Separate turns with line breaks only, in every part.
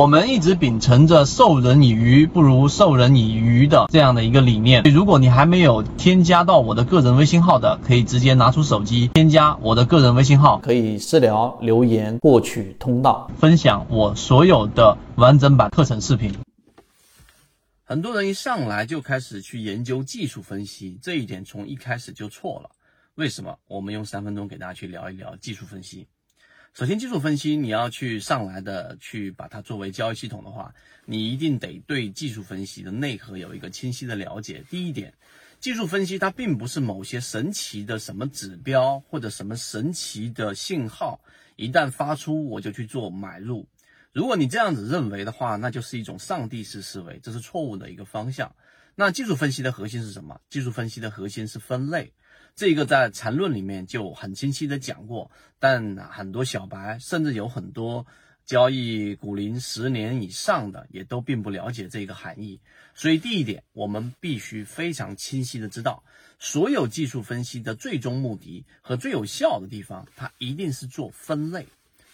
我们一直秉承着授人以鱼不如授人以渔的这样的一个理念。如果你还没有添加到我的个人微信号的，可以直接拿出手机添加我的个人微信号，
可以私聊留言获取通道，
分享我所有的完整版课程视频。
很多人一上来就开始去研究技术分析，这一点从一开始就错了。为什么？我们用三分钟给大家去聊一聊技术分析。首先，技术分析你要去上来的去把它作为交易系统的话，你一定得对技术分析的内核有一个清晰的了解。第一点，技术分析它并不是某些神奇的什么指标或者什么神奇的信号，一旦发出我就去做买入。如果你这样子认为的话，那就是一种上帝式思维，这是错误的一个方向。那技术分析的核心是什么？技术分析的核心是分类。这个在缠论里面就很清晰的讲过，但很多小白甚至有很多交易股龄十年以上的，也都并不了解这个含义。所以第一点，我们必须非常清晰的知道，所有技术分析的最终目的和最有效的地方，它一定是做分类，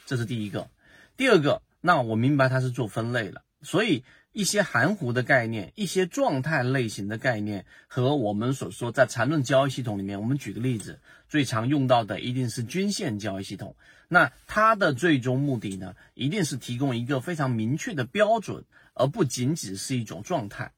这是第一个。第二个，那我明白它是做分类了，所以。一些含糊的概念，一些状态类型的概念，和我们所说在缠论交易系统里面，我们举个例子，最常用到的一定是均线交易系统。那它的最终目的呢，一定是提供一个非常明确的标准，而不仅仅是一种状态。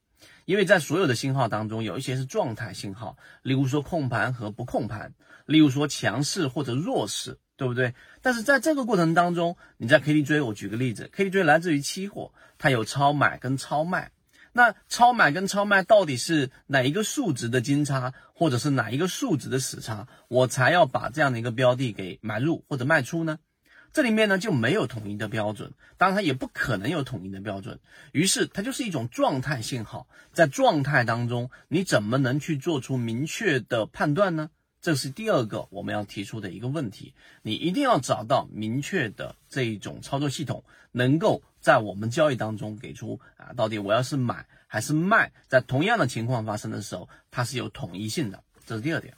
因为在所有的信号当中，有一些是状态信号，例如说控盘和不控盘，例如说强势或者弱势。对不对？但是在这个过程当中，你在 KDJ，我举个例子，KDJ 来自于期货，它有超买跟超卖。那超买跟超卖到底是哪一个数值的金叉，或者是哪一个数值的死叉，我才要把这样的一个标的给买入或者卖出呢？这里面呢就没有统一的标准，当然它也不可能有统一的标准。于是它就是一种状态信号，在状态当中，你怎么能去做出明确的判断呢？这是第二个我们要提出的一个问题，你一定要找到明确的这一种操作系统，能够在我们交易当中给出啊，到底我要是买还是卖，在同样的情况发生的时候，它是有统一性的。这是第二点。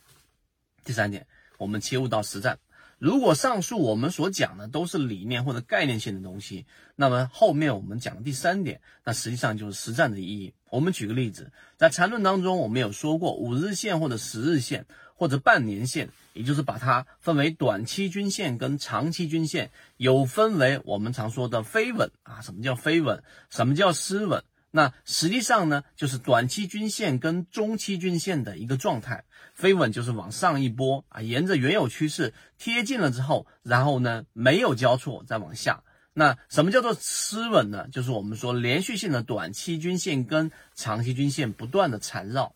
第三点，我们切入到实战。如果上述我们所讲的都是理念或者概念性的东西，那么后面我们讲的第三点，那实际上就是实战的意义。我们举个例子，在缠论当中，我们有说过五日线或者十日线。或者半年线，也就是把它分为短期均线跟长期均线，有分为我们常说的飞稳啊。什么叫飞稳？什么叫失稳？那实际上呢，就是短期均线跟中期均线的一个状态。飞稳就是往上一波啊，沿着原有趋势贴近了之后，然后呢没有交错再往下。那什么叫做吃稳呢？就是我们说连续性的短期均线跟长期均线不断的缠绕。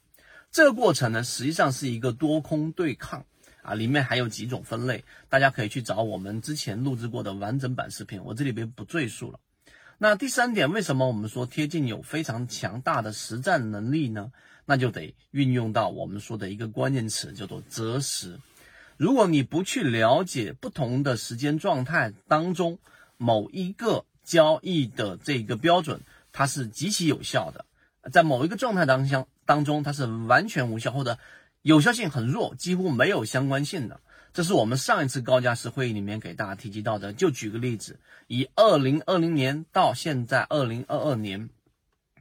这个过程呢，实际上是一个多空对抗啊，里面还有几种分类，大家可以去找我们之前录制过的完整版视频，我这里边不赘述了。那第三点，为什么我们说贴近有非常强大的实战能力呢？那就得运用到我们说的一个关键词，叫做择时。如果你不去了解不同的时间状态当中某一个交易的这个标准，它是极其有效的，在某一个状态当相。当中它是完全无效或者有效性很弱，几乎没有相关性的。这是我们上一次高价值会议里面给大家提及到的。就举个例子，以二零二零年到现在二零二二年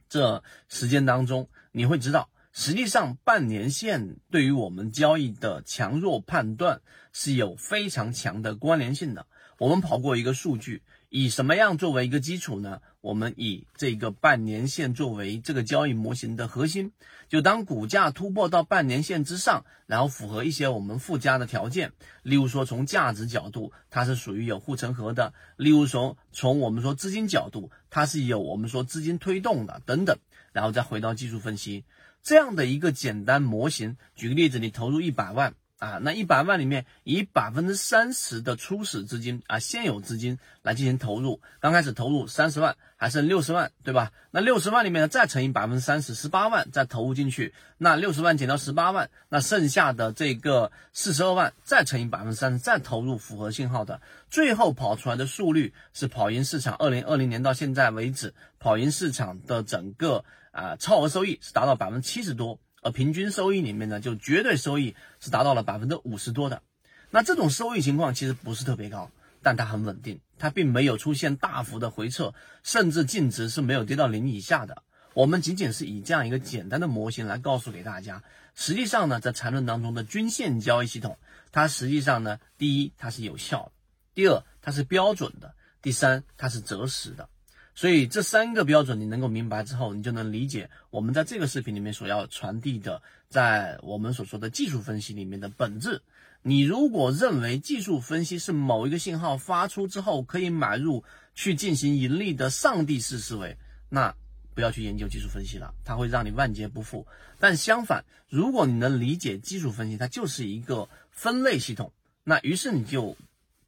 这时间当中，你会知道，实际上半年线对于我们交易的强弱判断是有非常强的关联性的。我们跑过一个数据。以什么样作为一个基础呢？我们以这个半年线作为这个交易模型的核心，就当股价突破到半年线之上，然后符合一些我们附加的条件，例如说从价值角度它是属于有护城河的，例如说从我们说资金角度它是有我们说资金推动的等等，然后再回到技术分析这样的一个简单模型。举个例子，你投入一百万。啊，那一百万里面以百分之三十的初始资金啊，现有资金来进行投入，刚开始投入三十万，还剩六十万，对吧？那六十万里面呢，再乘以百分之三十，十八万再投入进去，那六十万减掉十八万，那剩下的这个四十二万再乘以百分之三十，再投入符合信号的，最后跑出来的速率是跑赢市场。二零二零年到现在为止，跑赢市场的整个啊超额收益是达到百分之七十多。而平均收益里面呢，就绝对收益是达到了百分之五十多的。那这种收益情况其实不是特别高，但它很稳定，它并没有出现大幅的回撤，甚至净值是没有跌到零以下的。我们仅仅是以这样一个简单的模型来告诉给大家，实际上呢，在缠论当中的均线交易系统，它实际上呢，第一它是有效的，第二它是标准的，第三它是择时的。所以这三个标准你能够明白之后，你就能理解我们在这个视频里面所要传递的，在我们所说的技术分析里面的本质。你如果认为技术分析是某一个信号发出之后可以买入去进行盈利的上帝式思维，那不要去研究技术分析了，它会让你万劫不复。但相反，如果你能理解技术分析，它就是一个分类系统，那于是你就。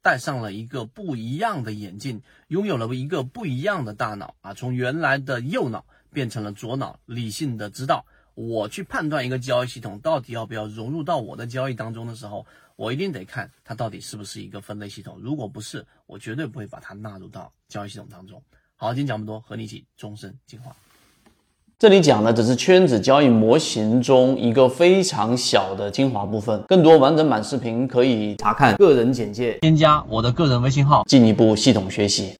戴上了一个不一样的眼镜，拥有了一个不一样的大脑啊！从原来的右脑变成了左脑，理性的知道我去判断一个交易系统到底要不要融入到我的交易当中的时候，我一定得看它到底是不是一个分类系统。如果不是，我绝对不会把它纳入到交易系统当中。好，今天讲这么多，和你一起终身进化。
这里讲的只是圈子交易模型中一个非常小的精华部分，更多完整版视频可以查看个人简介，
添加我的个人微信号，
进一步系统学习。